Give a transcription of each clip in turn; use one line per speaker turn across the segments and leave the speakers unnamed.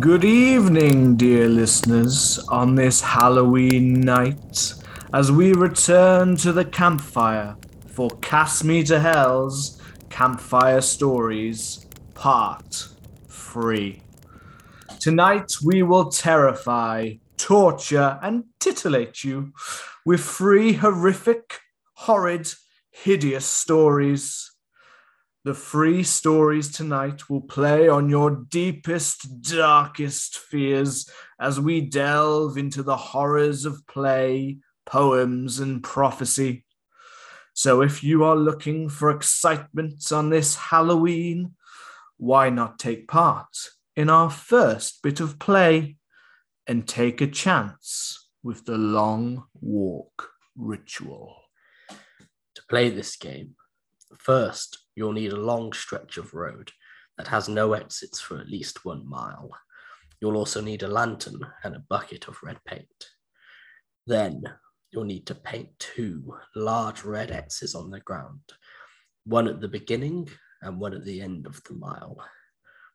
Good evening, dear listeners, on this Halloween night, as we return to the campfire for Cast Me to Hell's Campfire Stories, Part 3. Tonight we will terrify, torture, and titillate you with three horrific, horrid, hideous stories. The free stories tonight will play on your deepest, darkest fears as we delve into the horrors of play, poems, and prophecy. So, if you are looking for excitement on this Halloween, why not take part in our first bit of play and take a chance with the long walk ritual?
To play this game, first you'll need a long stretch of road that has no exits for at least one mile. You'll also need a lantern and a bucket of red paint. Then you'll need to paint two large red X's on the ground, one at the beginning and one at the end of the mile.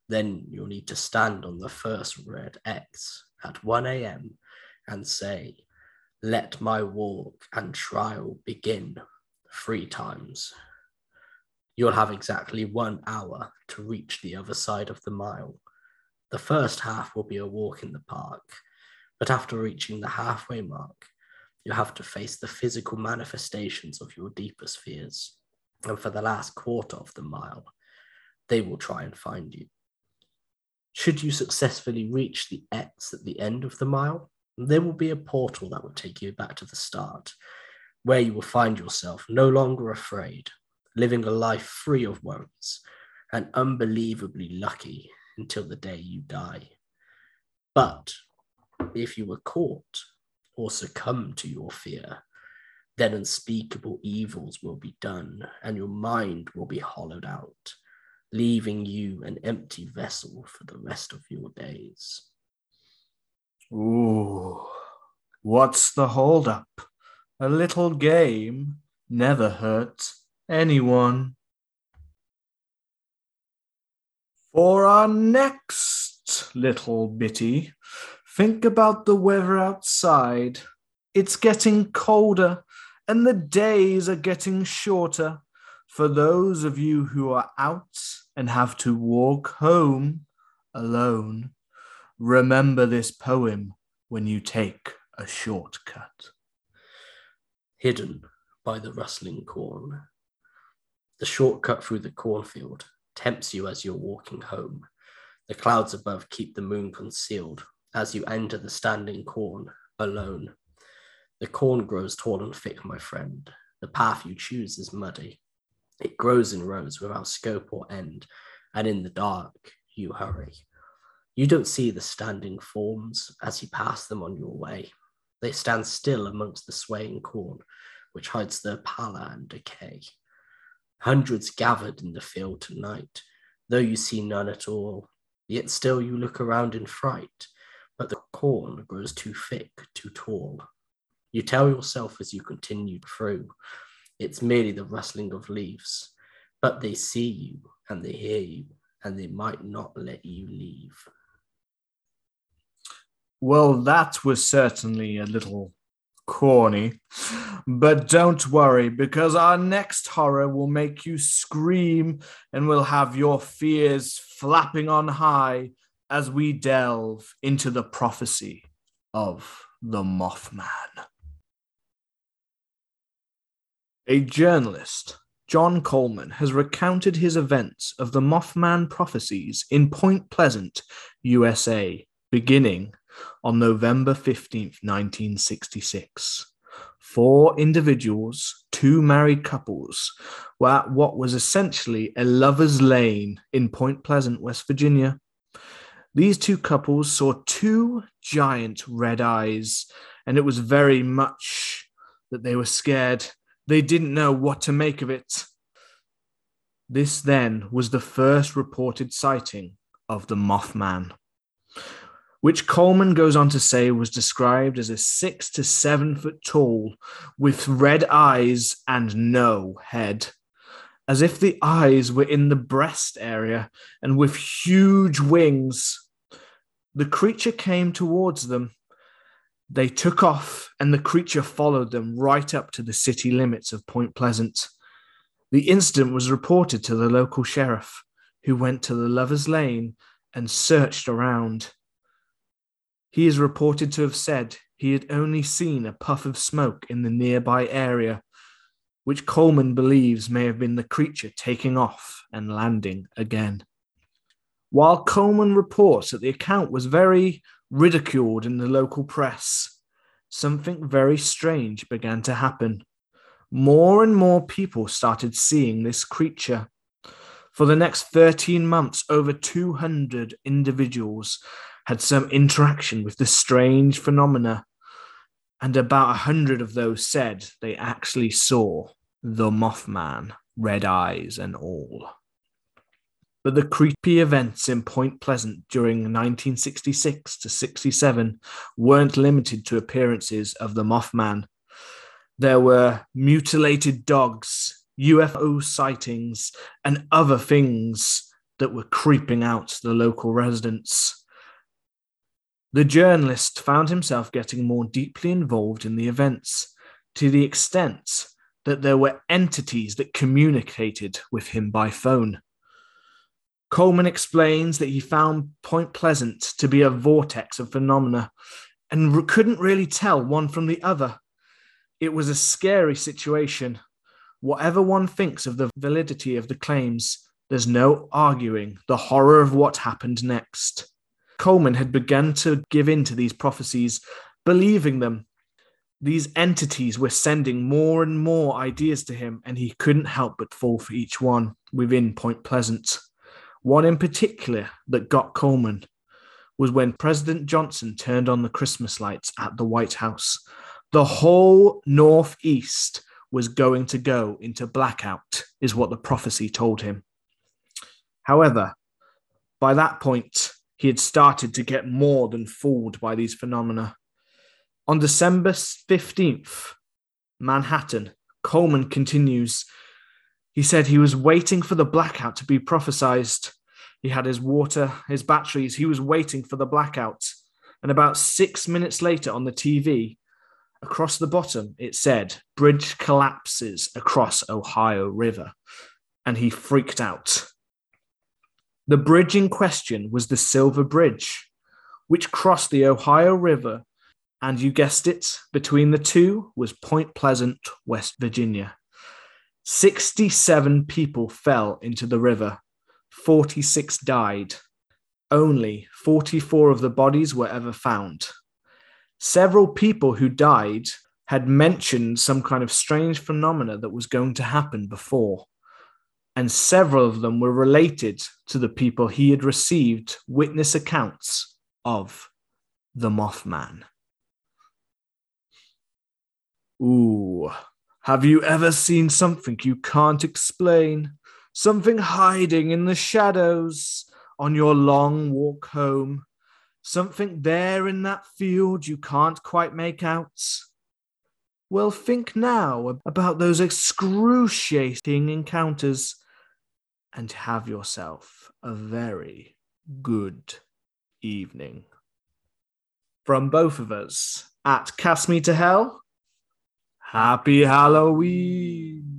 Then you'll need to stand on the first red X at 1 a.m. and say, Let my walk and trial begin three times. You'll have exactly one hour to reach the other side of the mile. The first half will be a walk in the park, but after reaching the halfway mark, you have to face the physical manifestations of your deepest fears. And for the last quarter of the mile, they will try and find you. Should you successfully reach the X at the end of the mile, there will be a portal that will take you back to the start, where you will find yourself no longer afraid, living a life free of worries and unbelievably lucky until the day you die. But if you were caught or succumb to your fear, then unspeakable evils will be done and your mind will be hollowed out, leaving you an empty vessel for the rest of your days.
Ooh, what's the holdup? A little game never hurts anyone. For our next little bitty, think about the weather outside. It's getting colder and the days are getting shorter. For those of you who are out and have to walk home alone, remember this poem when you take a shortcut.
Hidden by the rustling corn. The shortcut through the cornfield tempts you as you're walking home. The clouds above keep the moon concealed as you enter the standing corn alone. The corn grows tall and thick, my friend. The path you choose is muddy. It grows in rows without scope or end, and in the dark you hurry. You don't see the standing forms as you pass them on your way. They stand still amongst the swaying corn, which hides their pallor and decay. Hundreds gathered in the field tonight, though you see none at all. Yet still you look around in fright, but the corn grows too thick, too tall. You tell yourself as you continue through, it's merely the rustling of leaves, but they see you and they hear you, and they might not let you leave.
Well, that was certainly a little corny. But don't worry, because our next horror will make you scream and will have your fears flapping on high as we delve into the prophecy of the Mothman. A journalist, John Coleman, has recounted his events of the Mothman prophecies in Point Pleasant, USA, beginning on November 15th, 1966. Four individuals, two married couples, were at what was essentially a lover's lane in Point Pleasant, West Virginia. These two couples saw two giant red eyes, and it was very much that they were scared. They didn't know what to make of it. This then was the first reported sighting of the Mothman which Coleman goes on to say was described as a six to seven foot tall with red eyes and no head, as if the eyes were in the breast area and with huge wings. The creature came towards them. They took off, and the creature followed them right up to the city limits of Point Pleasant. The incident was reported to the local sheriff, who went to the Lover's Lane and searched around. He is reported to have said he had only seen a puff of smoke in the nearby area, which Coleman believes may have been the creature taking off and landing again. While Coleman reports that the account was very ridiculed in the local press, something very strange began to happen. More and more people started seeing this creature. For the next 13 months, over 200 individuals had some interaction with the strange phenomena, and about a hundred of those said they actually saw the Mothman, red eyes and all. But the creepy events in Point Pleasant during 1966 to 67 weren't limited to appearances of the Mothman. There were mutilated dogs, UFO sightings, and other things that were creeping out the local residents. The journalist found himself getting more deeply involved in the events to the extent that there were entities that communicated with him by phone. Coleman explains that he found Point Pleasant to be a vortex of phenomena and couldn't really tell one from the other. It was a scary situation. Whatever one thinks of the validity of the claims, there's no arguing the horror of what happened next. Coleman had begun to give in to these prophecies, believing them. These entities were sending more and more ideas to him, and he couldn't help but fall for each one within Point Pleasant. One in particular that got Coleman was when President Johnson turned on the Christmas lights at the White House. The whole Northeast was going to go into blackout, is what the prophecy told him. However, by that point, he had started to get more than fooled by these phenomena. On December 15th, Manhattan, Coleman continues. He said he was waiting for the blackout to be prophesied. He had his water, his batteries, he was waiting for the blackout. And about six minutes later on the TV, across the bottom, it said, Bridge collapses across Ohio River. And he freaked out. The bridge in question was the Silver Bridge, which crossed the Ohio River, and you guessed it, between the two was Point Pleasant, West Virginia. 67 people fell into the river, 46 died. Only 44 of the bodies were ever found. Several people who died had mentioned some kind of strange phenomena that was going to happen before and several of them were related to the people he had received witness accounts of the Mothman. Ooh, have you ever seen something you can't explain? Something hiding in the shadows on your long walk home? Something there in that field you can't quite make out? Well, think now about those excruciating encounters and have yourself a very good evening. From both of us at Cast Me to Hell, happy Halloween.